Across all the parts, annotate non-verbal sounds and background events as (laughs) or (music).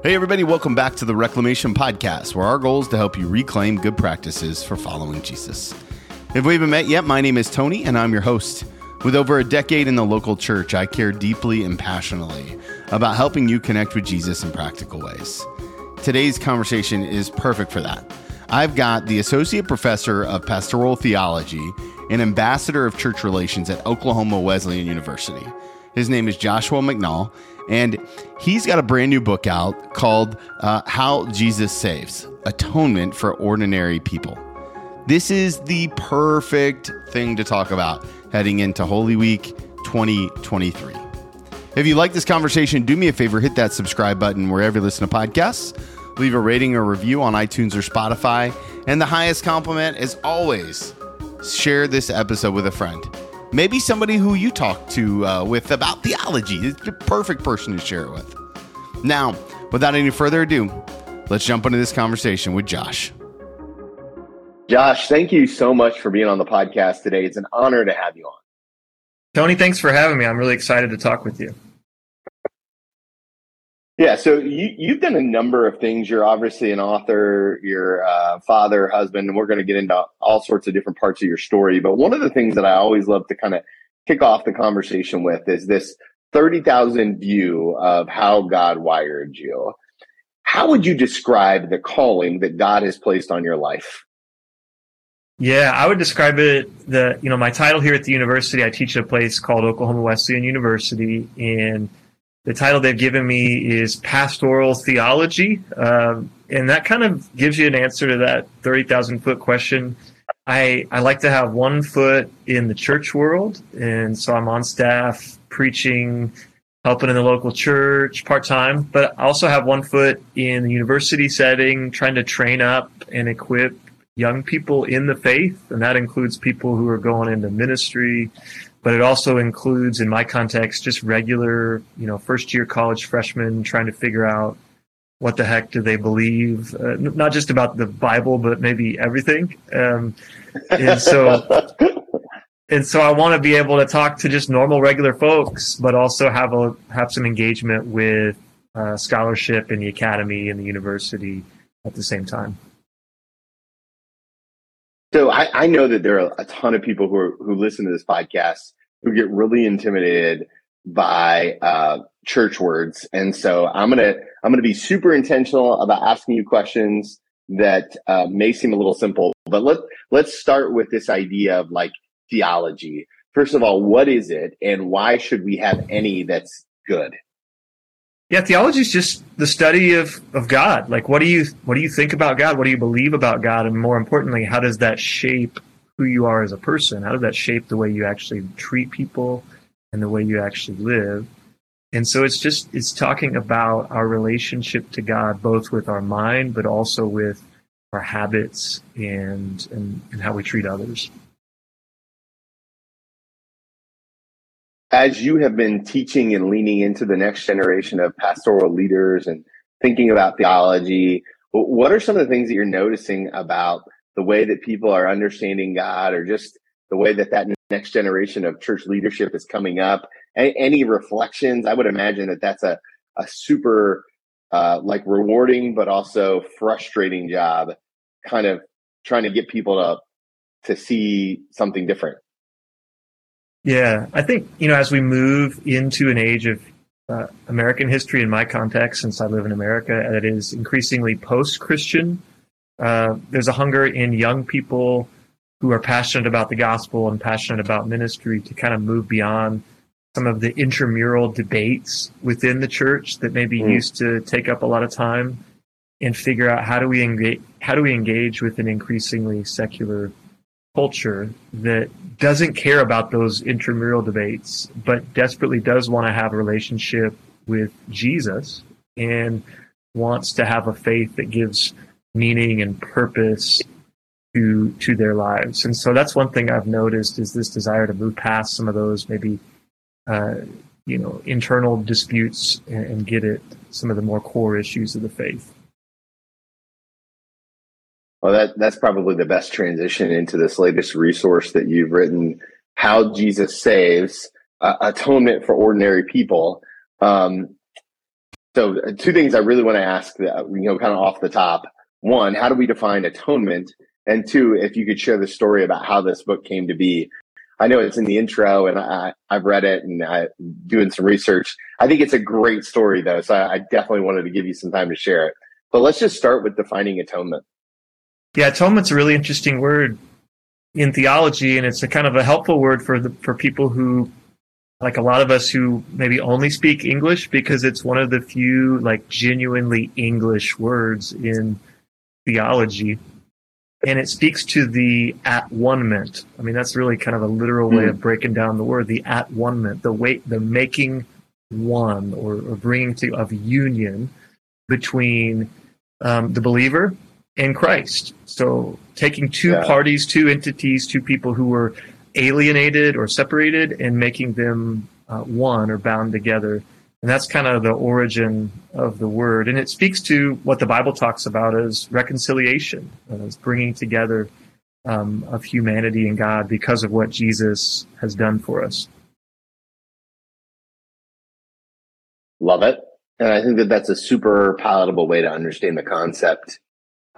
Hey, everybody, welcome back to the Reclamation Podcast, where our goal is to help you reclaim good practices for following Jesus. If we haven't met yet, my name is Tony, and I'm your host. With over a decade in the local church, I care deeply and passionately about helping you connect with Jesus in practical ways. Today's conversation is perfect for that. I've got the Associate Professor of Pastoral Theology and Ambassador of Church Relations at Oklahoma Wesleyan University. His name is Joshua McNall, and he's got a brand new book out called uh, How Jesus Saves Atonement for Ordinary People. This is the perfect thing to talk about heading into Holy Week 2023. If you like this conversation, do me a favor hit that subscribe button wherever you listen to podcasts, leave a rating or review on iTunes or Spotify, and the highest compliment is always share this episode with a friend maybe somebody who you talk to uh, with about theology. It's the perfect person to share it with. Now, without any further ado, let's jump into this conversation with Josh. Josh, thank you so much for being on the podcast today. It's an honor to have you on. Tony, thanks for having me. I'm really excited to talk with you. Yeah, so you, you've done a number of things. You're obviously an author, you're a father, husband, and we're going to get into all sorts of different parts of your story. But one of the things that I always love to kind of kick off the conversation with is this 30,000 view of how God wired you. How would you describe the calling that God has placed on your life? Yeah, I would describe it the you know my title here at the university. I teach at a place called Oklahoma Wesleyan University, and the title they've given me is Pastoral Theology. Um, and that kind of gives you an answer to that 30,000 foot question. I, I like to have one foot in the church world. And so I'm on staff preaching, helping in the local church part time, but I also have one foot in the university setting, trying to train up and equip young people in the faith. And that includes people who are going into ministry, but it also includes, in my context, just regular, you know, first year college freshmen trying to figure out what the heck do they believe, uh, not just about the Bible, but maybe everything. Um, and so, (laughs) and so I want to be able to talk to just normal, regular folks, but also have a have some engagement with uh, scholarship in the academy and the university at the same time. So I, I, know that there are a ton of people who are, who listen to this podcast who get really intimidated by uh, church words, and so I'm gonna I'm gonna be super intentional about asking you questions that uh, may seem a little simple, but let let's start with this idea of like theology. First of all, what is it, and why should we have any that's good? Yeah, theology is just the study of, of God. Like, what do you what do you think about God? What do you believe about God? And more importantly, how does that shape who you are as a person? How does that shape the way you actually treat people and the way you actually live? And so it's just it's talking about our relationship to God, both with our mind, but also with our habits and and, and how we treat others. As you have been teaching and leaning into the next generation of pastoral leaders and thinking about theology, what are some of the things that you're noticing about the way that people are understanding God or just the way that that next generation of church leadership is coming up? Any, reflections? I would imagine that that's a, a super uh, like rewarding, but also frustrating job, kind of trying to get people to to see something different. Yeah, I think you know as we move into an age of uh, American history, in my context, since I live in America, that is increasingly post-Christian. Uh, there's a hunger in young people who are passionate about the gospel and passionate about ministry to kind of move beyond some of the intramural debates within the church that maybe mm. used to take up a lot of time and figure out how do we engage how do we engage with an increasingly secular culture that doesn't care about those intramural debates, but desperately does want to have a relationship with Jesus and wants to have a faith that gives meaning and purpose to to their lives. And so that's one thing I've noticed is this desire to move past some of those maybe uh, you know internal disputes and, and get at some of the more core issues of the faith. Well, that that's probably the best transition into this latest resource that you've written, "How Jesus Saves: uh, Atonement for Ordinary People." Um, So, uh, two things I really want to ask, that, you know, kind of off the top. One, how do we define atonement? And two, if you could share the story about how this book came to be. I know it's in the intro and I, I've read it and I doing some research. I think it's a great story though. So I, I definitely wanted to give you some time to share it. But let's just start with defining atonement. Yeah, atonement's a really interesting word in theology, and it's a kind of a helpful word for the for people who, like a lot of us who maybe only speak English, because it's one of the few like genuinely English words in theology, and it speaks to the at one ment. I mean, that's really kind of a literal way mm. of breaking down the word, the at one ment, the weight, the making one or, or bringing to of union between um, the believer and Christ. So taking two yeah. parties, two entities, two people who were alienated or separated and making them uh, one or bound together. And that's kind of the origin of the word. And it speaks to what the Bible talks about as reconciliation, as bringing together um, of humanity and God because of what Jesus has done for us. Love it. And I think that that's a super palatable way to understand the concept.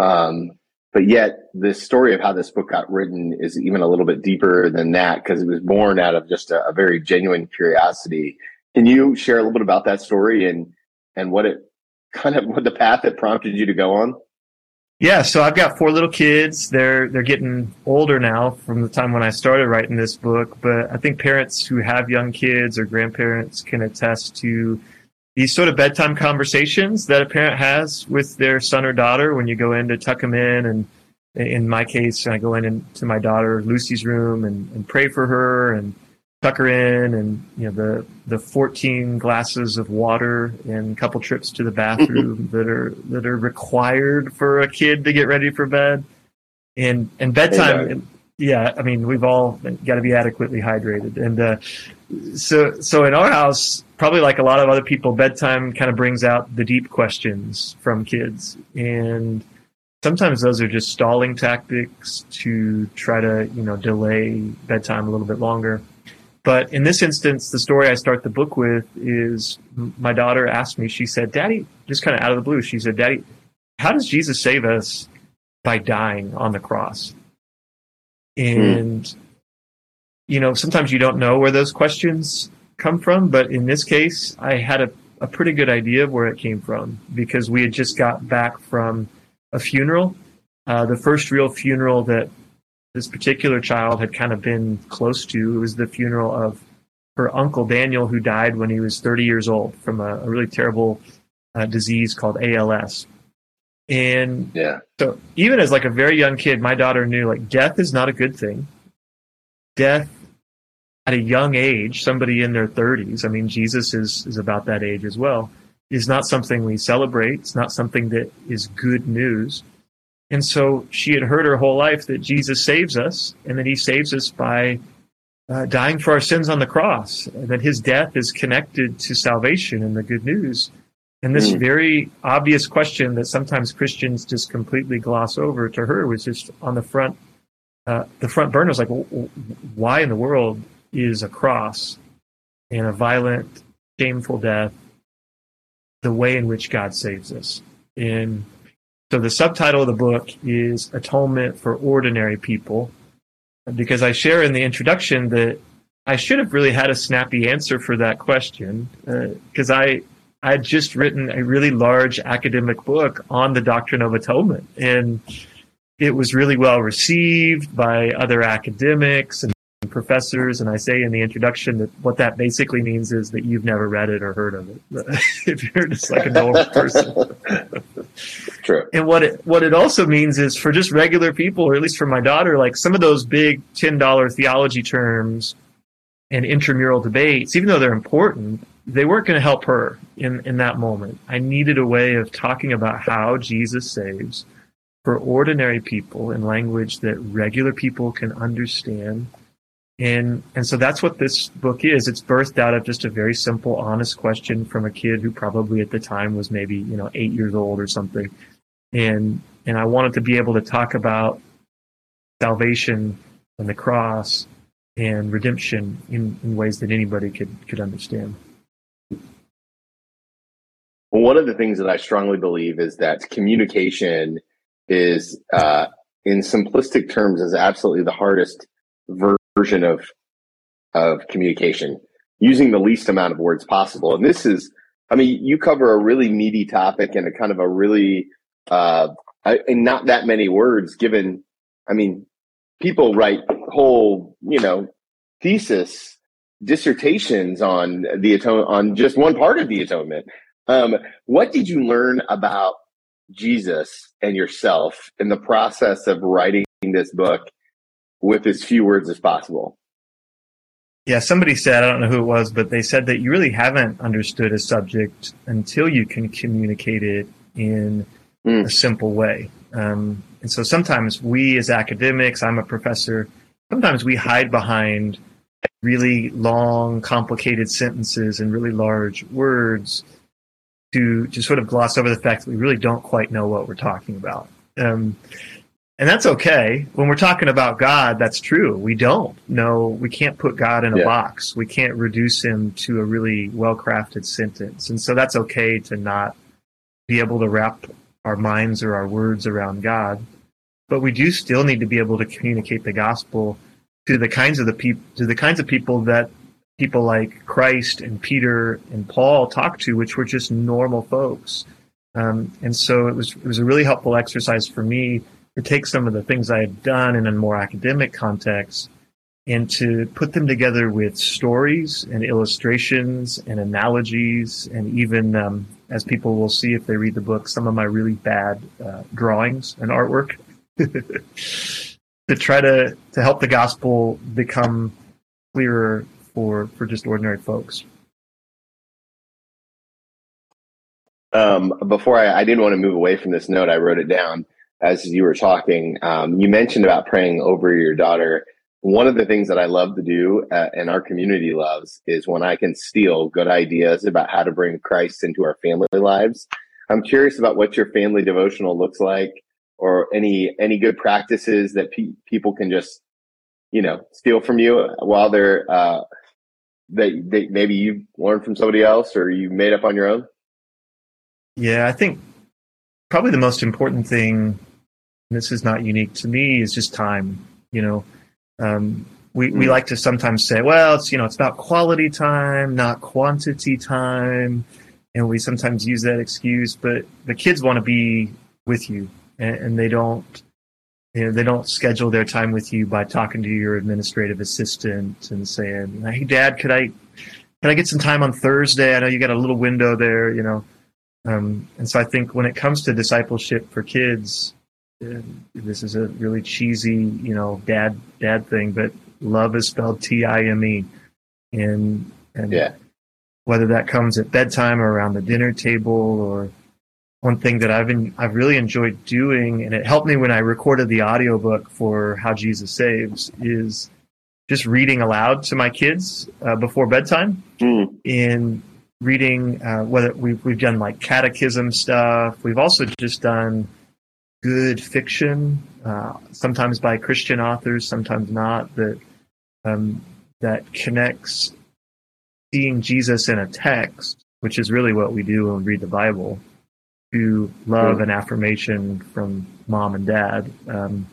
Um, but yet, the story of how this book got written is even a little bit deeper than that because it was born out of just a, a, very genuine curiosity. Can you share a little bit about that story and and what it (laughs) kind of what the path that prompted you to go on? Yeah, so I've got four little kids. They're they're getting older now from the time when I started writing this book. But I think parents who have young kids or grandparents can attest to these sort of bedtime conversations that a parent has with their son or daughter when you go in to tuck them in and in my case i go in into my daughter lucy's room and, and pray for her and tuck her in and you know the the 14 glasses of water and a couple trips to the bathroom (laughs) that are that are required for a kid to get ready for bed. And and bedtime yeah i mean we've all got to be adequately hydrated. And uh, so so in our house probably like a lot of other people bedtime kind of brings out the deep questions from kids. And sometimes those are just stalling tactics to try to you know delay bedtime a little bit longer. But in this instance the story i start the book with is my daughter asked me she said daddy just kind of out of the blue she said daddy how does jesus save us by dying on the cross? Hmm. and mm you know, sometimes you don't know where those questions come from, but in this case, I had a, a pretty good idea of where it came from because we had just got back from a funeral, uh, the first real funeral that this particular child had kind of been close to. It was the funeral of her uncle Daniel, who died when he was 30 years old from a, a really terrible uh, disease called ALS. And yeah. so, even as like a very young kid, my daughter knew like death is not a good thing. Death at a young age, somebody in their 30s, I mean, Jesus is, is about that age as well, is not something we celebrate. It's not something that is good news. And so she had heard her whole life that Jesus saves us and that he saves us by uh, dying for our sins on the cross, and that his death is connected to salvation and the good news. And this mm. very obvious question that sometimes Christians just completely gloss over to her was just on the front, uh, the front burner was like, well, why in the world is a cross and a violent, shameful death, the way in which God saves us. And so the subtitle of the book is Atonement for Ordinary People, because I share in the introduction that I should have really had a snappy answer for that question, because uh, I I had just written a really large academic book on the doctrine of atonement, and it was really well received by other academics and professors, and I say in the introduction that what that basically means is that you've never read it or heard of it. (laughs) if you're just like a normal person. (laughs) True. And what it what it also means is for just regular people, or at least for my daughter, like some of those big ten dollar theology terms and intramural debates, even though they're important, they weren't going to help her in, in that moment. I needed a way of talking about how Jesus saves for ordinary people in language that regular people can understand and and so that's what this book is. It's birthed out of just a very simple, honest question from a kid who probably at the time was maybe you know eight years old or something, and and I wanted to be able to talk about salvation and the cross and redemption in, in ways that anybody could could understand. Well, one of the things that I strongly believe is that communication is, uh, in simplistic terms, is absolutely the hardest version of of communication, using the least amount of words possible. And this is, I mean, you cover a really meaty topic and a kind of a really, uh, and not that many words. Given, I mean, people write whole, you know, thesis dissertations on the atone on just one part of the atonement. Um, what did you learn about Jesus and yourself in the process of writing this book with as few words as possible? Yeah, somebody said, I don't know who it was, but they said that you really haven't understood a subject until you can communicate it in mm. a simple way. Um, and so sometimes we as academics, I'm a professor, sometimes we hide behind really long, complicated sentences and really large words to just sort of gloss over the fact that we really don't quite know what we're talking about. Um, and that's okay. When we're talking about God, that's true. We don't know, we can't put God in a yeah. box. We can't reduce him to a really well crafted sentence. And so that's okay to not be able to wrap our minds or our words around God. But we do still need to be able to communicate the gospel to the kinds of the people to the kinds of people that people like Christ and Peter and Paul talked to, which were just normal folks. Um, and so it was it was a really helpful exercise for me to take some of the things I had done in a more academic context and to put them together with stories and illustrations and analogies and even um, as people will see if they read the book some of my really bad uh, drawings and artwork (laughs) to try to to help the gospel become clearer for for just ordinary folks. Um, before I, I didn't want to move away from this note, I wrote it down as you were talking. Um, you mentioned about praying over your daughter. One of the things that I love to do uh, and our community loves is when I can steal good ideas about how to bring Christ into our family lives. I'm curious about what your family devotional looks like or any any good practices that pe- people can just you know steal from you while they're uh, that they, maybe you learned from somebody else or you made up on your own? Yeah, I think probably the most important thing. This is not unique to me. Is just time. You know, um, we we mm. like to sometimes say, well, it's you know, it's about quality time, not quantity time, and we sometimes use that excuse. But the kids want to be with you and, and they don't you know, they don't schedule their time with you by talking to your administrative assistant and saying, "Hey, Dad, could I can I get some time on Thursday? I know you got a little window there, you know." Um, and so I think when it comes to discipleship for kids, this is a really cheesy, you know, dad dad thing, but love is spelled T I M E, and and yeah. whether that comes at bedtime or around the dinner table or one thing that I've been I've really enjoyed doing, and it helped me when I recorded the audiobook for How Jesus Saves, is just reading aloud to my kids uh, before bedtime. Mm. In reading, uh, whether we've we've done like catechism stuff, we've also just done good fiction, uh, sometimes by Christian authors, sometimes not. That um, that connects seeing Jesus in a text, which is really what we do when we read the Bible to love yeah. and affirmation from mom and dad. Um,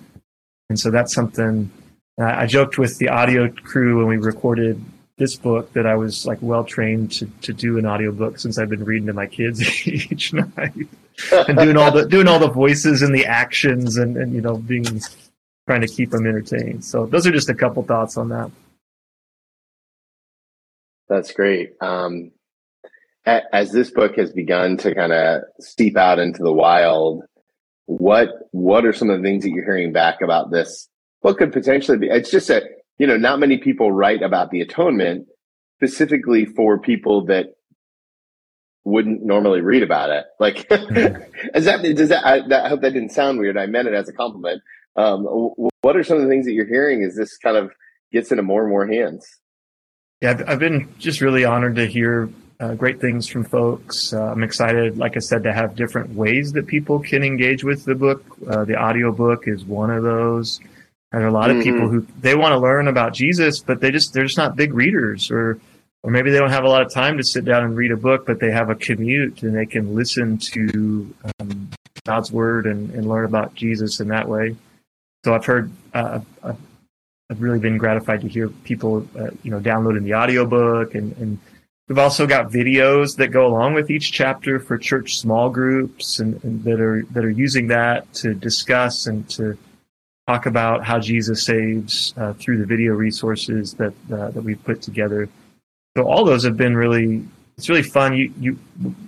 and so that's something I joked with the audio crew when we recorded this book that I was like well trained to, to do an audiobook since I've been reading to my kids (laughs) each night and doing all the doing all the voices and the actions and, and you know being trying to keep them entertained. So those are just a couple thoughts on that. That's great. Um, as this book has begun to kind of steep out into the wild, what what are some of the things that you're hearing back about this? What could potentially be? It's just that you know not many people write about the atonement specifically for people that wouldn't normally read about it. Like, (laughs) is that does that I, that I, hope that didn't sound weird. I meant it as a compliment. Um, what are some of the things that you're hearing as this kind of gets into more and more hands? Yeah, I've, I've been just really honored to hear uh, great things from folks. Uh, I'm excited, like I said, to have different ways that people can engage with the book. Uh, the audio book is one of those. And there are a lot mm-hmm. of people mm-hmm. who they want to learn about Jesus, but they just they're just not big readers or or maybe they don't have a lot of time to sit down and read a book, but they have a commute and they can listen to um, God's word and, and, learn about Jesus in that way. So I've heard, uh, I've really been gratified to hear people, uh, you know, downloading the audiobook and, and we've also got videos that go along with each chapter for church small groups and, and that are, that are using that to discuss and to talk about how Jesus saves uh, through the video resources that, uh, that we've put together so all those have been really it's really fun. You you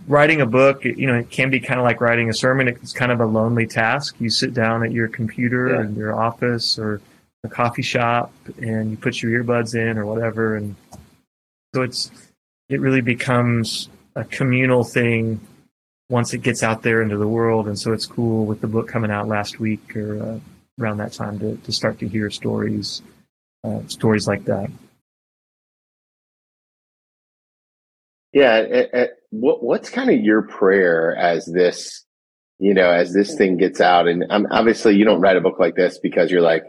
writing a book, you know, it can be kind of like writing a sermon. It's kind of a lonely task. You sit down at your computer yeah. in your office or a coffee shop and you put your earbuds in or whatever and so it's it really becomes a communal thing once it gets out there into the world and so it's cool with the book coming out last week or uh, around that time to, to start to hear stories uh, stories like that Yeah. It, it, what, what's kind of your prayer as this, you know, as this thing gets out? And um, obviously, you don't write a book like this because you're like,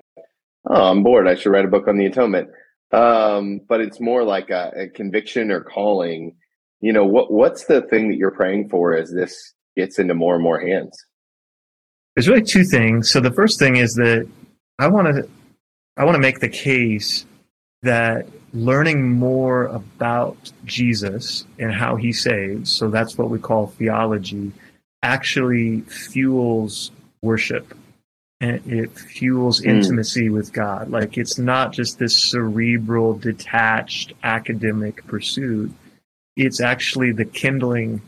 oh, I'm bored. I should write a book on the atonement. Um, but it's more like a, a conviction or calling. You know, what what's the thing that you're praying for as this gets into more and more hands? There's really two things. So the first thing is that I want to I want to make the case that learning more about Jesus and how he saves, so that's what we call theology, actually fuels worship and it fuels mm. intimacy with God. Like it's not just this cerebral, detached academic pursuit. It's actually the kindling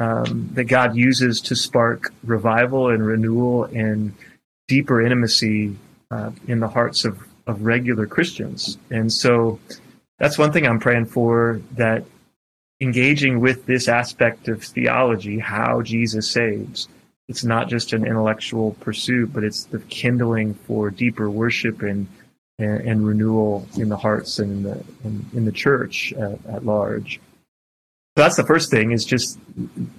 um, that God uses to spark revival and renewal and deeper intimacy uh, in the hearts of, of regular Christians. And so that's one thing I'm praying for that engaging with this aspect of theology, how Jesus saves, it's not just an intellectual pursuit, but it's the kindling for deeper worship and and, and renewal in the hearts and in the in, in the church at, at, large. So that's the first thing is just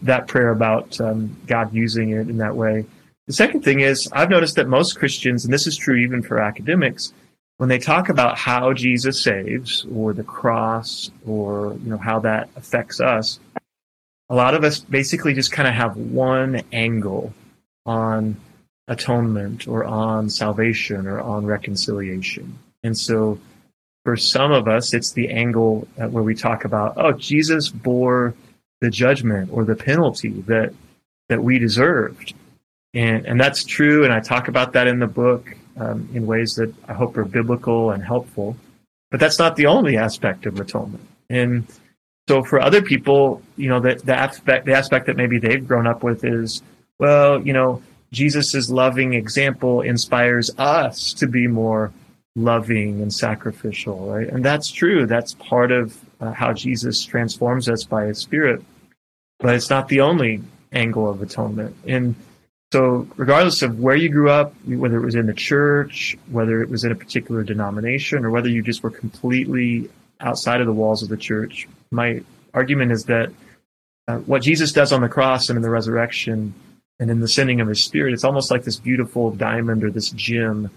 that prayer about um, God using it in that way. The second thing is I've noticed that most Christians, and this is true even for academics, when they talk about how Jesus saves or the cross or you know how that affects us, a lot of us basically just kind of have one angle on atonement or on salvation or on reconciliation. And so for some of us, it's the angle where we talk about, oh, Jesus bore the judgment or the penalty that that we deserved. And and that's true, and I talk about that in the book um, in ways that I hope are biblical and helpful. But that's not the only aspect of atonement. And so for other people, you know, the, the aspect the aspect that maybe they've grown up with is, well, you know, Jesus' loving example inspires us to be more loving and sacrificial, right? And that's true. That's part of uh, how Jesus transforms us by his spirit. But it's not the only angle of atonement. And so, regardless of where you grew up, whether it was in the church, whether it was in a particular denomination, or whether you just were completely outside of the walls of the church, my argument is that uh, what Jesus does on the cross and in the resurrection and in the sending of his spirit, it's almost like this beautiful diamond or this gem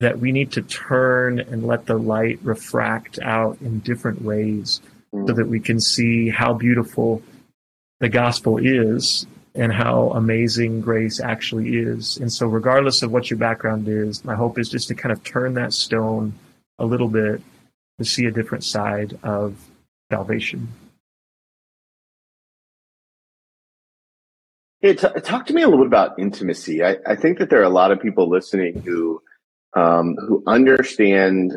that we need to turn and let the light refract out in different ways so that we can see how beautiful the gospel is and how amazing grace actually is. And so, regardless of what your background is, my hope is just to kind of turn that stone a little bit to see a different side of salvation. Yeah, t- talk to me a little bit about intimacy. I, I, think that there are a lot of people listening who um, who understand,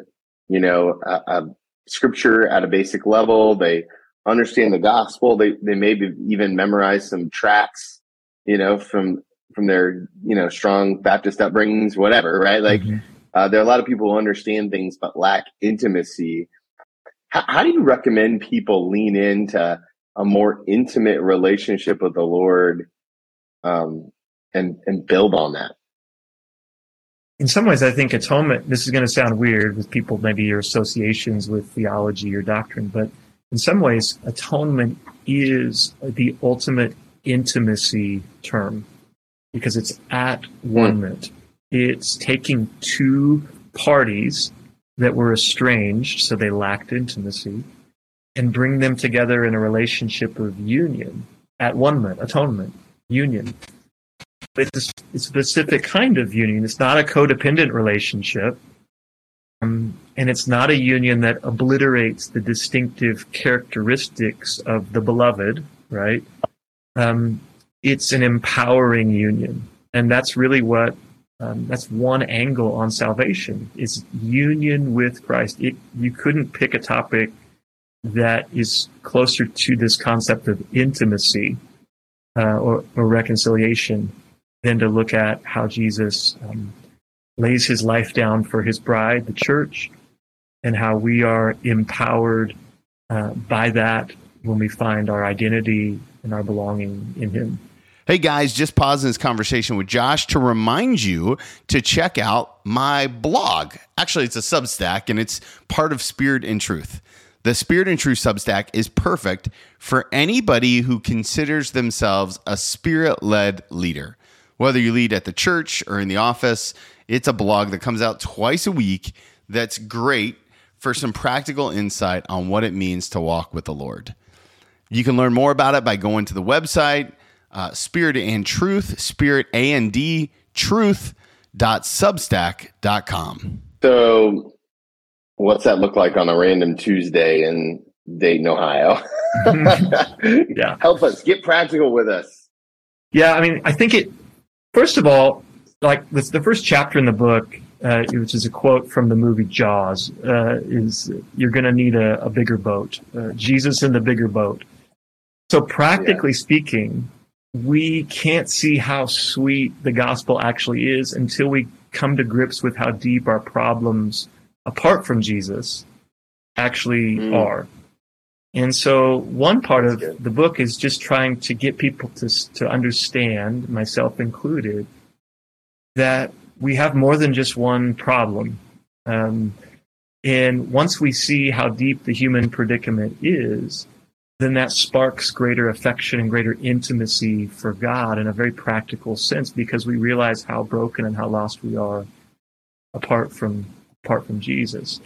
you know, a, a scripture at a basic level. They understand the gospel. They they maybe even memorize some tracks, you know, from from their you know strong Baptist upbringings, whatever, right? Like mm-hmm. uh, there are a lot of people who understand things but lack intimacy. How, how do you recommend people lean into a more intimate relationship with the Lord, um, and and build on that? In some ways, I think atonement, this is going to sound weird with people, maybe your associations with theology or doctrine, but in some ways, atonement is the ultimate intimacy term because it's at one hmm. It's taking two parties that were estranged, so they lacked intimacy, and bring them together in a relationship of union, at one atonement, union. It's a specific kind of union. It's not a codependent relationship. Um, and it's not a union that obliterates the distinctive characteristics of the beloved, right? Um, it's an empowering union. And that's really what, um, that's one angle on salvation is union with Christ. It, you couldn't pick a topic that is closer to this concept of intimacy uh, or, or, reconciliation than to look at how Jesus um, lays his life down for his bride, the church, and how we are empowered uh, by that when we find our identity and our belonging in him. Hey guys, just pausing this conversation with Josh to remind you to check out my blog. Actually, it's a Substack and it's part of Spirit and Truth. The Spirit and Truth Substack is perfect for anybody who considers themselves a spirit led leader. Whether you lead at the church or in the office, it's a blog that comes out twice a week that's great for some practical insight on what it means to walk with the Lord. You can learn more about it by going to the website, uh, Spirit and Truth, Spirit A and D, truth.substack.com. So, what's that look like on a random Tuesday in Dayton, Ohio? (laughs) yeah. (laughs) Help us get practical with us. Yeah. I mean, I think it, first of all, like the, the first chapter in the book, uh, which is a quote from the movie Jaws, uh, is you're going to need a, a, bigger boat. Uh, Jesus in the bigger boat. So practically yeah. speaking, we can't see how sweet the gospel actually is until we come to grips with how deep our problems apart from Jesus actually mm. are. And so one part of the book is just trying to get people to, to understand, myself included, that we have more than just one problem. Um, and once we see how deep the human predicament is, then that sparks greater affection and greater intimacy for God in a very practical sense because we realize how broken and how lost we are apart from apart from Jesus.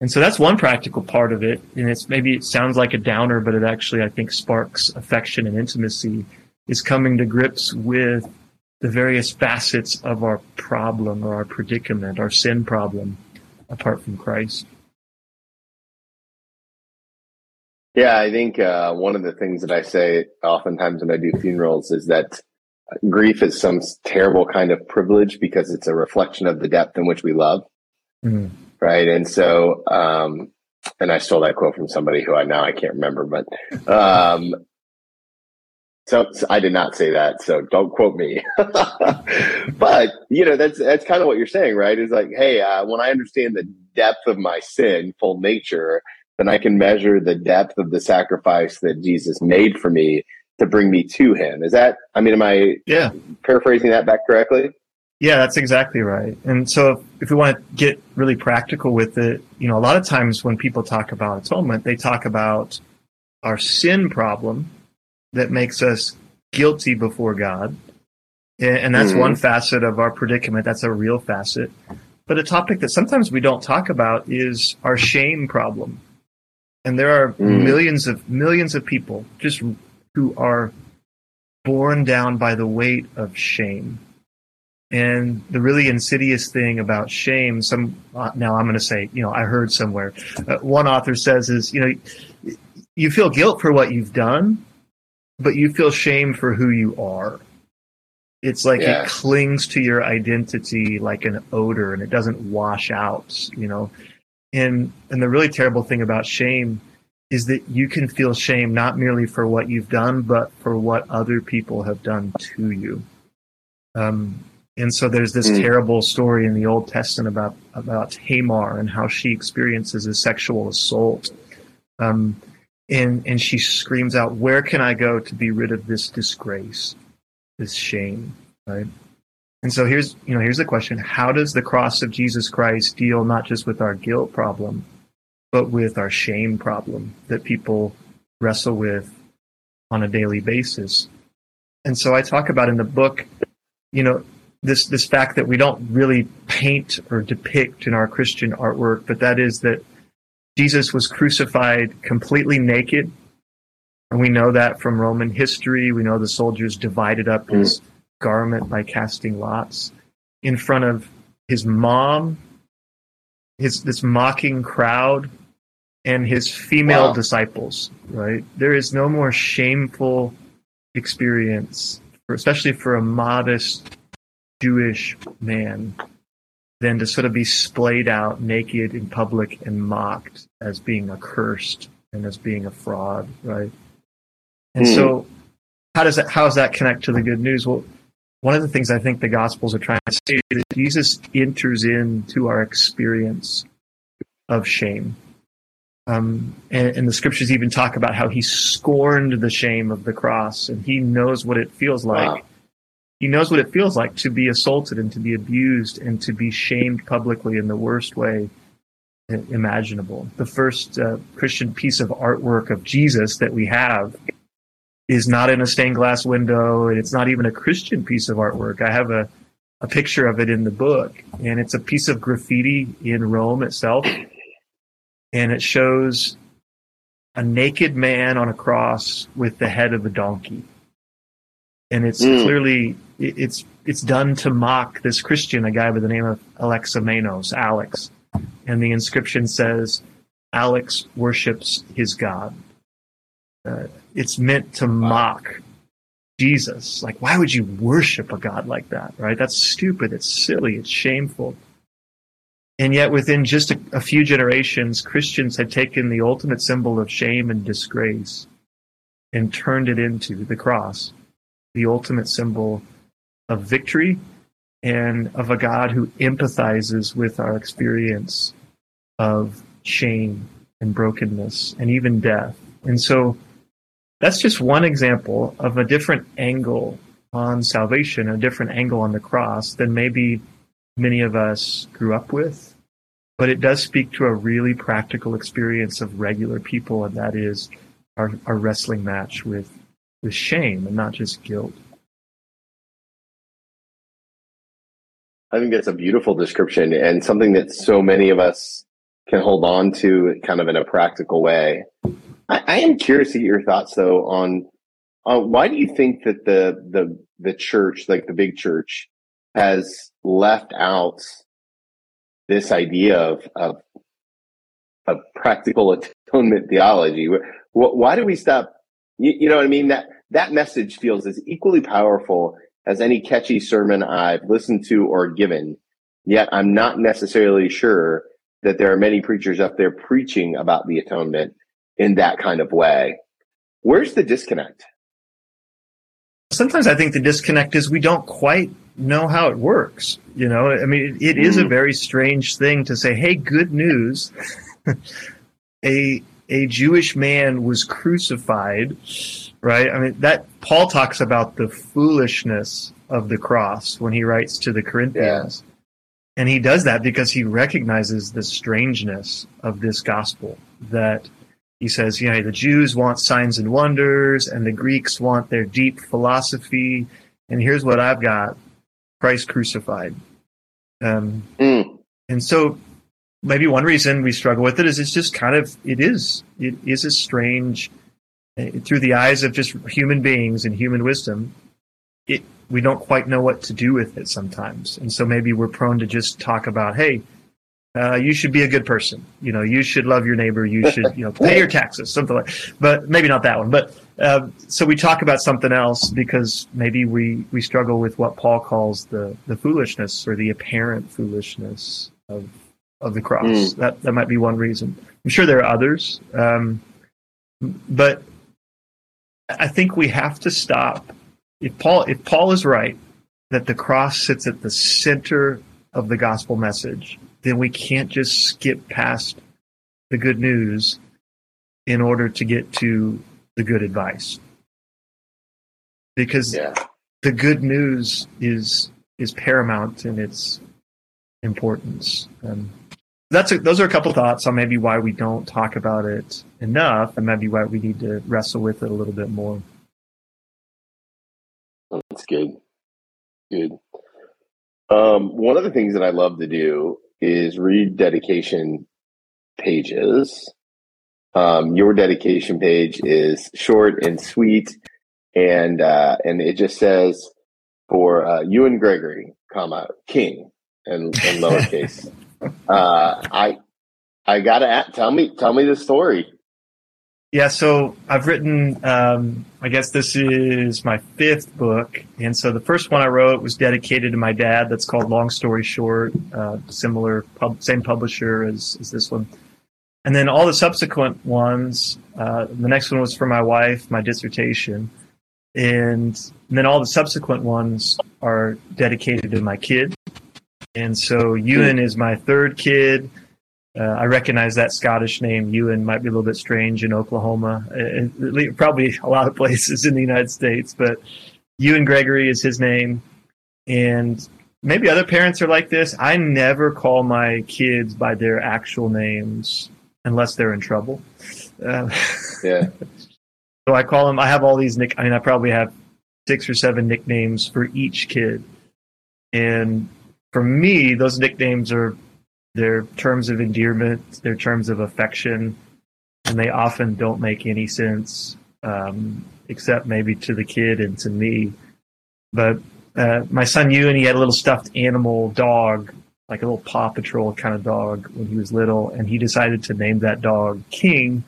And so that's one practical part of it. And it's maybe it sounds like a downer, but it actually I think sparks affection and intimacy is coming to grips with the various facets of our problem or our predicament, our sin problem, apart from Christ. Yeah, I think uh, one of the things that I say oftentimes when I do funerals is that grief is some terrible kind of privilege because it's a reflection of the depth in which we love. Mm-hmm. Right. And so, um, and I stole that quote from somebody who I now I can't remember, but um, so, so, I did not say that, so don't quote me. (laughs) but you know, that's that's kind of what you're saying, right? Is like, hey, uh, when I understand the depth of my sin, full nature, then I can measure the depth of the sacrifice that Jesus made for me to bring me to Him. Is that? I mean, am I? Yeah. Paraphrasing that back correctly? Yeah, that's exactly right. And so, if we want to get really practical with it, you know, a lot of times when people talk about atonement, they talk about our sin problem that makes us guilty before God. And that's mm-hmm. one facet of our predicament. That's a real facet. But a topic that sometimes we don't talk about is our shame problem. And there are mm. millions of millions of people just who are borne down by the weight of shame. And the really insidious thing about shame, some uh, now I'm going to say, you know, I heard somewhere, uh, one author says is, you know, you feel guilt for what you've done, but you feel shame for who you are. It's like yeah. it clings to your identity like an odor and it doesn't wash out, you know. And and the really terrible thing about shame is that you can feel shame not merely for what you've done, but for what other people have done to you. Um, and so there's this mm. terrible story in the Old Testament about about Tamar and how she experiences a sexual assault. Um, and and she screams out, "Where can I go to be rid of this disgrace, this shame?" Right. And so here's you know here's the question: How does the cross of Jesus Christ deal not just with our guilt problem, but with our shame problem that people wrestle with on a daily basis? And so I talk about in the book, you know, this this fact that we don't really paint or depict in our Christian artwork, but that is that Jesus was crucified completely naked. And we know that from Roman history. We know the soldiers divided up his mm. garment by casting lots in front of his mom, his this mocking crowd, and his female wow. disciples. Right? There is no more shameful experience, for, especially for a modest Jewish man, than to sort of be splayed out naked in public and mocked as being accursed and as being a fraud, right? And mm. so, how does that how does that connect to the good news? Well, one of the things I think the Gospels are trying to say is that Jesus enters into our experience of shame. Um, and, and, the scriptures even talk about how he scorned the shame of the cross, and he knows what it feels like. Wow. He knows what it feels like to be assaulted and to be abused and to be shamed publicly in the worst way imaginable. The first uh, Christian piece of artwork of Jesus that we have is not in a stained glass window, and it's not even a Christian piece of artwork. I have a, a picture of it in the book, and it's a piece of graffiti in Rome itself, and it shows a naked man on a cross with the head of a donkey, and it's mm. clearly it's it's done to mock this Christian, a guy by the name of Alexamenos, Alex, and the inscription says, "Alex worships his God." Uh, it's meant to mock Jesus. Like, why would you worship a God like that, right? That's stupid. It's silly. It's shameful. And yet, within just a, a few generations, Christians had taken the ultimate symbol of shame and disgrace and turned it into the cross, the ultimate symbol of victory and of a God who empathizes with our experience of shame and brokenness and even death. And so, that's just one example of a different angle on salvation, a different angle on the cross than maybe many of us grew up with. But it does speak to a really practical experience of regular people, and that is our, our wrestling match with, with shame and not just guilt. I think that's a beautiful description and something that so many of us can hold on to kind of in a practical way. I, I am curious to get your thoughts though on on why do you think that the the the church, like the big church, has left out this idea of of, of practical atonement theology? Why do we stop? You, you know what I mean? That that message feels as equally powerful as any catchy sermon I've listened to or given. Yet I'm not necessarily sure that there are many preachers up there preaching about the atonement in that kind of way. Where's the disconnect? Sometimes I think the disconnect is we don't quite know how it works. You know, I mean, it, it mm. is a hmm. very strange thing to say, "Hey, good news! (laughs) a a Jewish man was crucified." Right? I mean, that Paul talks about the foolishness of the cross when he writes to the Corinthians. Yeah. And he does that because he recognizes the strangeness of this gospel that he says, you know, the Jews want signs and wonders, and the Greeks want their deep philosophy. And here's what I've got Christ crucified. Um, mm. And so maybe one reason we struggle with it is it's just kind of, it is, it is a strange, uh, through the eyes of just human beings and human wisdom, it, we don't quite know what to do with it sometimes. And so maybe we're prone to just talk about, hey, uh, you should be a good person. You know, you should love your neighbor. You should, you know, (laughs) pay your taxes, something like. That. But maybe not that one. But uh, so we talk about something else because maybe we we struggle with what Paul calls the the foolishness or the apparent foolishness of of the cross. Mm. That that might be one reason. I'm sure there are others, um, but I think we have to stop. If Paul if Paul is right that the cross sits at the center of the gospel message then we can't just skip past the good news in order to get to the good advice. Because yeah. the good news is is paramount in its importance. Um, that's a, those are a couple thoughts on maybe why we don't talk about it enough, and maybe why we need to wrestle with it a little bit more. That's good. Good. Um, one of the things that I love to do is read dedication pages. Um, your dedication page is short and sweet, and uh, and it just says for uh, and Gregory, comma King, and, and (laughs) lowercase. Uh, I I gotta tell me tell me the story. Yeah, so I've written. Um, I guess this is my fifth book, and so the first one I wrote was dedicated to my dad. That's called Long Story Short. Uh, similar, pub, same publisher as, as this one. And then all the subsequent ones. Uh, the next one was for my wife, my dissertation, and, and then all the subsequent ones are dedicated to my kid. And so Ewan is my third kid. Uh, I recognize that Scottish name, Ewan, might be a little bit strange in Oklahoma, uh, probably a lot of places in the United States, but Ewan Gregory is his name. And maybe other parents are like this. I never call my kids by their actual names unless they're in trouble. Uh, (laughs) yeah. so I call them, I have all these nick, I mean, I probably have six or seven nicknames for each kid. And for me, those nicknames are their terms of endearment, their terms of affection, and they often don't make any sense, um, except maybe to the kid and to me. But uh, my son Ewan, he had a little stuffed animal dog, like a little Paw Patrol kind of dog when he was little, and he decided to name that dog King.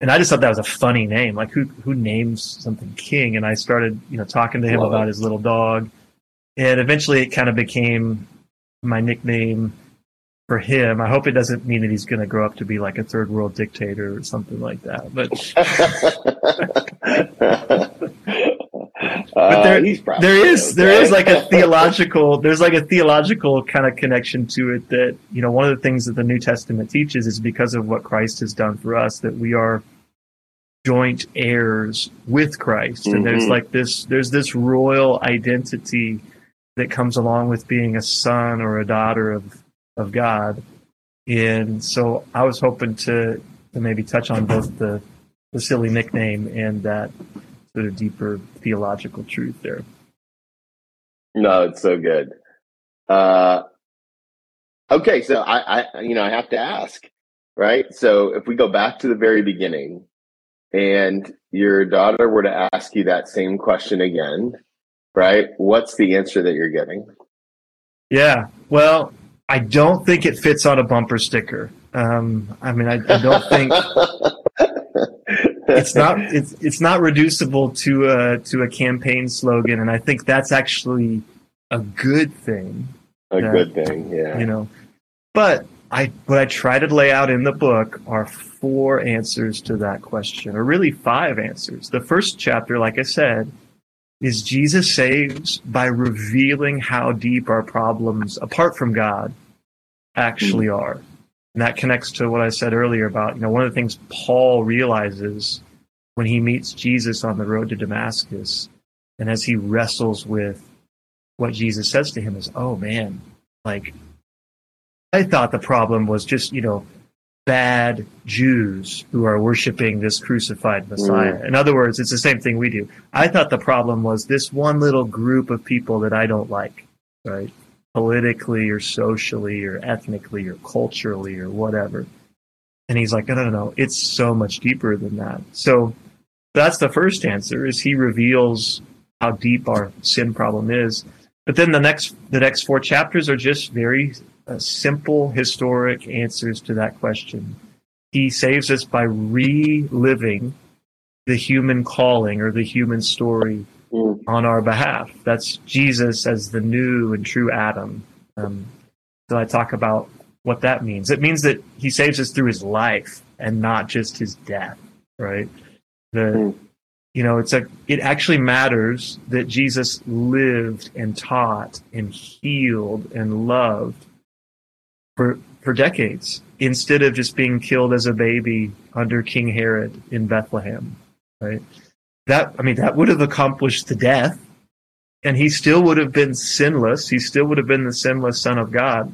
And I just thought that was a funny name. Like who who names something King? And I started, you know, talking to him about his little dog. And eventually it kind of became my nickname for him. I hope it doesn't mean that he's going to grow up to be like a third world dictator or something like that. But (laughs) but there, uh, there is okay. there is like a theological there's like a theological kind of connection to it that you know one of the things that the New Testament teaches is because of what Christ has done for us that we are joint heirs with Christ mm-hmm. and there's mm-hmm. like this there's this royal identity that comes along with being a son or a daughter of of God. And so I was hoping to, to maybe touch on both the, the silly nickname and that sort of deeper theological truth there. No, it's so good. Uh, okay, so I, I, you know, I have to ask, right? So if we go back to the very beginning, and your daughter were to ask you that same question again, right? What's the answer that you're getting? Yeah, well, I don't think it fits on a bumper sticker. Um, I mean, I, I don't think (laughs) it's not it's it's not reducible to a to a campaign slogan, and I think that's actually a good thing. A that, good thing, yeah. You know, but I what I try to lay out in the book are four answers to that question, or really five answers. The first chapter, like I said, is Jesus saves by revealing how deep our problems, apart from God, actually hmm. are. And that connects to what I said earlier about, you know, one of the things Paul realizes when he meets Jesus on the road to Damascus and as he wrestles with what Jesus says to him is, oh man, like, I thought the problem was just, you know, bad Jews who are worshiping this crucified Messiah. Mm. In other words, it's the same thing we do. I thought the problem was this one little group of people that I don't like, right? politically or socially or ethnically or culturally or whatever. And he's like, no, no, no, it's so much deeper than that. So that's the first answer is he reveals how deep our sin problem is. But then the next, the next four chapters are just very simple historic answers to that question. He saves us by reliving the human calling or the human story mm. on our behalf. That's Jesus as the new and true Adam. Um, so I talk about what that means. It means that he saves us through his life and not just his death, right? The, mm. you know, it's a, it actually matters that Jesus lived and taught and healed and loved for, for decades instead of just being killed as a baby under King Herod in Bethlehem, right? that I mean that would have accomplished the death, and he still would have been sinless. He still would have been the sinless Son of God,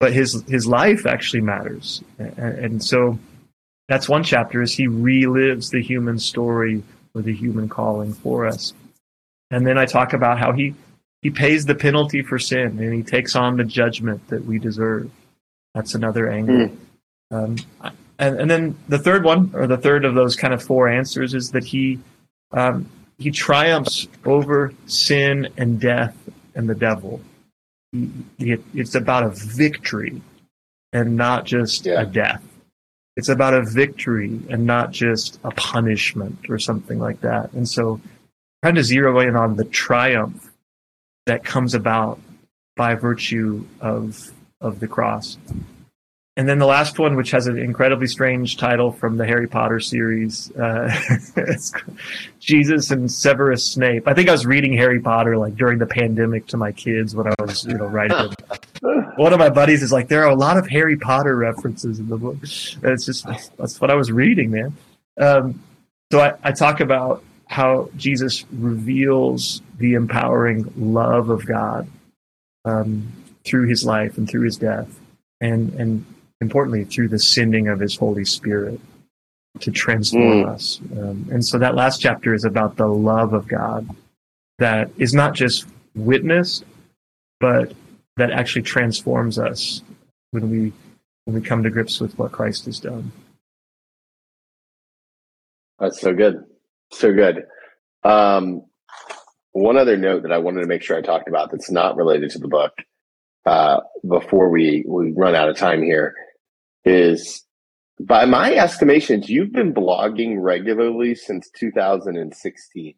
but his his life actually matters, and, and so that's one chapter is he relives the human story or the human calling for us, and then I talk about how he he pays the penalty for sin and he takes on the judgment that we deserve. That's another angle. Mm. Um, and, and then the third one, or the third of those kind of four answers, is that he um, he triumphs over sin and death and the devil. He, he, it's about a victory and not just yeah. a death. It's about a victory and not just a punishment or something like that. And so, trying to zero in on the triumph that comes about by virtue of of the cross. And then the last one, which has an incredibly strange title from the Harry Potter series, uh, (laughs) Jesus and Severus Snape. I think I was reading Harry Potter like during the pandemic to my kids when I was, you know, writing. (laughs) One of my buddies is like, there are a lot of Harry Potter references in the book. And it's just that's what I was reading, man. Um, so I, I talk about how Jesus reveals the empowering love of God um, through His life and through His death, and and importantly, through the sending of his Holy Spirit to transform mm. us. Um, and so that last chapter is about the love of God that is not just witnessed, but that actually transforms us when we when we come to grips with what Christ has done. That's so good. So good. Um, one other note that I wanted to make sure I talked about that's not related to the book uh, before we, we run out of time here is by my estimations, you've been blogging regularly since 2016.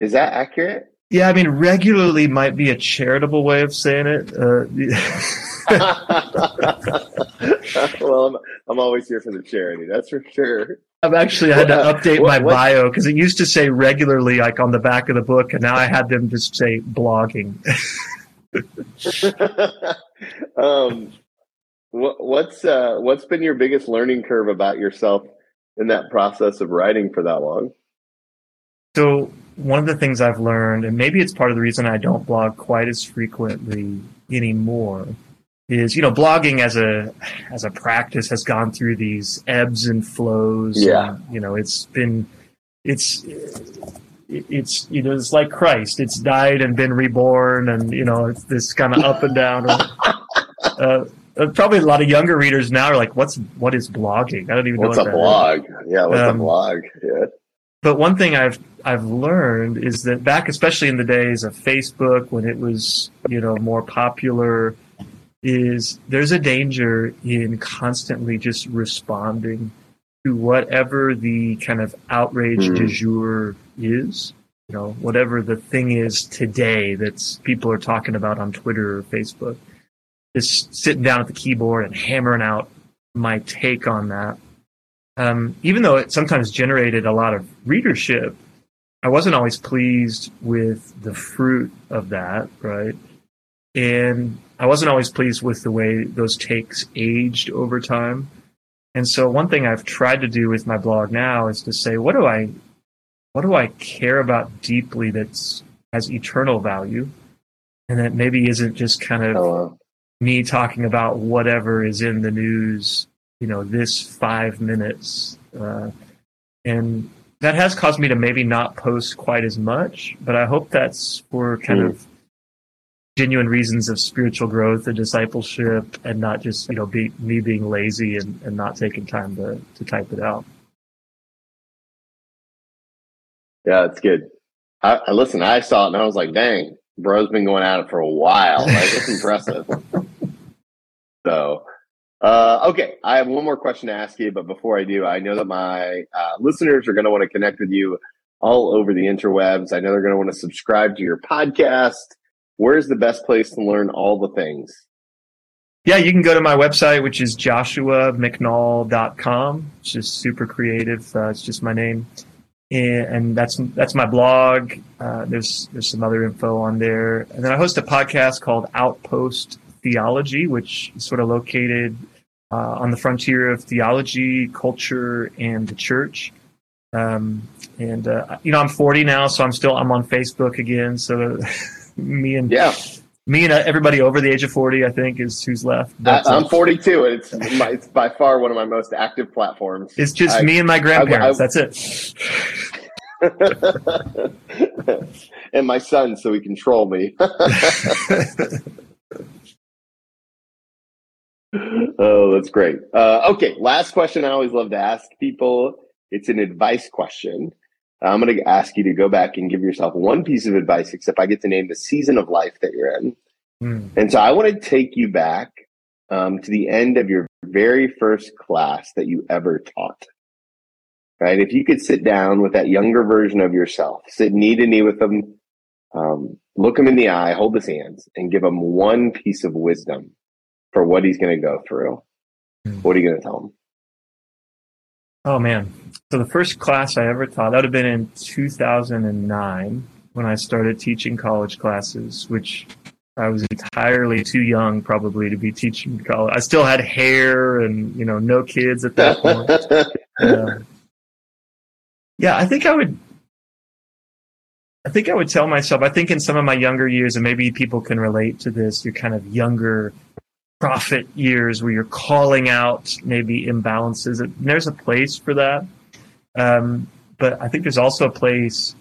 Is that accurate? Yeah, I mean, regularly might be a charitable way of saying it. Uh, (laughs) (laughs) well, I'm, I'm always here for the charity, that's for sure. I've actually had to update what, my what? bio because it used to say regularly, like on the back of the book, and now I had them just say blogging. (laughs) um, what, what's uh, what's been your biggest learning curve about yourself in that process of writing for that long? So one of the things I've learned, and maybe it's part of the reason I don't blog quite as frequently anymore, is you know blogging as a as a practice has gone through these ebbs and flows. Yeah, and, you know it's been it's it's you know it's like Christ. It's died and been reborn, and you know it's this kind of up and down. (laughs) uh, uh, probably a lot of younger readers now are like, "What's what is blogging?" I don't even what's know. What's a blog? Is. Yeah, what's um, a blog? Yeah. But one thing I've I've learned is that back, especially in the days of Facebook, when it was you know more popular, is there's a danger in constantly just responding to whatever the kind of outrage mm. du jour is. You know, whatever the thing is today that's people are talking about on Twitter or Facebook just sitting down at the keyboard and hammering out my take on that. Um, even though it sometimes generated a lot of readership, I wasn't always pleased with the fruit of that, right? And I wasn't always pleased with the way those takes aged over time. And so one thing I've tried to do with my blog now is to say, what do I, what do I care about deeply that's has eternal value, and that maybe isn't just kind of oh, me talking about whatever is in the news, you know, this five minutes. Uh, and that has caused me to maybe not post quite as much, but I hope that's for kind mm. of genuine reasons of spiritual growth and discipleship and not just, you know, be, me being lazy and, and not taking time to, to type it out. Yeah, it's good. I, I listen, I saw it and I was like, dang, bro's been going at it for a while. Like, it's impressive. (laughs) So, uh, okay, I have one more question to ask you, but before I do, I know that my uh, listeners are going to want to connect with you all over the interwebs. I know they're going to want to subscribe to your podcast. Where's the best place to learn all the things? Yeah, you can go to my website, which is joshuamcnall.com. It's just super creative. Uh, it's just my name. And, and that's that's my blog. Uh, there's there's some other info on there, and then I host a podcast called Outpost theology, which is sort of located uh, on the frontier of theology, culture, and the church. Um, and uh, you know, I'm 40 now, so I'm still I'm on Facebook again. So (laughs) me and yeah. Me and uh, everybody over the age of 40, I think, is who's left. But, I'm 42, and it's, my, it's by far one of my most active platforms. It's just I, me and my grandparents. I, I, that's it. (laughs) and my son, so he control me. (laughs) oh, that's great. Uh, okay, last question I always love to ask people. It's an advice question. I'm going to ask you to go back and give yourself one piece of advice, except I get to name the season of life that you're in. Mm. And so I want to take you back um, to the end of your very first class that you ever taught. Right? If you could sit down with that younger version of yourself, sit knee to knee with them, um, look him in the eye, hold his hands, and give him one piece of wisdom for what he's going to go through. Mm. What are you going to tell him? Oh man. So the first class I ever taught, that would have been in 2009 when I started teaching college classes, which I was entirely too young probably to be teaching college. I still had hair and, you know, no kids at that point. uh, (laughs) yeah, I think I would I think I would tell myself, I think in some of my younger years, and maybe people can relate to this, you're kind of younger prophet years where you're calling out maybe imbalances. And there's a place for that. Um, but I think there's also a place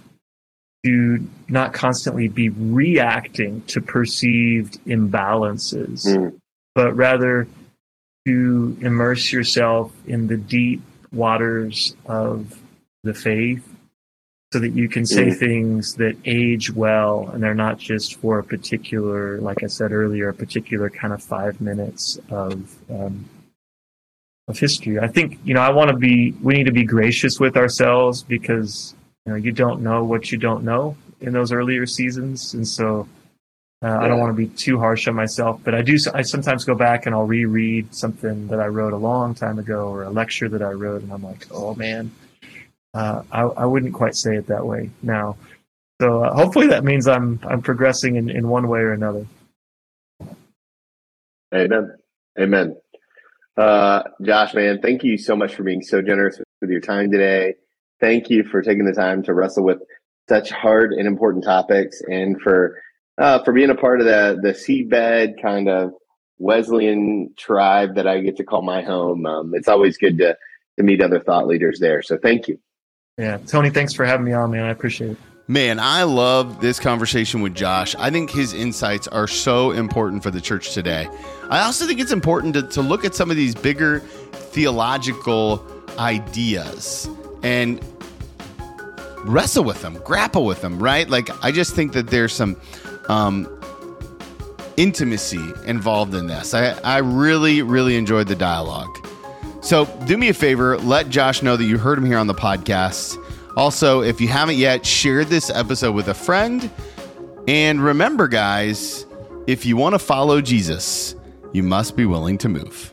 to not constantly be reacting to perceived imbalances, mm. but rather to immerse yourself in the deep waters of the faith so that you can say mm. things that age well and they're not just for a particular, like I said earlier, a particular kind of five minutes of um, of history. I think you know I want to be. We need to be gracious with ourselves because you know you don't know what you don't know in those earlier seasons, and so. Uh, yeah. I don't want to be too harsh on myself, but I do. I sometimes go back and I'll reread something that I wrote a long time ago or a lecture that I wrote, and I'm like, "Oh man, uh, I, I, wouldn't quite say it that way now. So uh, hopefully that means I'm I'm progressing in, in one way or another. Amen. Amen. Uh, Josh, man, thank you so much for being so generous with your time today. Thank you for taking the time to wrestle with such hard and important topics, and for uh, for being a part of the the seedbed kind of Wesleyan tribe that I get to call my home. Um, it's always good to to meet other thought leaders there. So thank you. Yeah, Tony, thanks for having me on, man. I appreciate it. Man, I love this conversation with Josh. I think his insights are so important for the church today. I also think it's important to, to look at some of these bigger theological ideas and wrestle with them, grapple with them, right? Like, I just think that there's some um, intimacy involved in this. I, I really, really enjoyed the dialogue. So do me a favor, let Josh know that you heard him here on the podcast. Also, if you haven't yet, share this episode with a friend. And remember, guys, if you want to follow Jesus, you must be willing to move.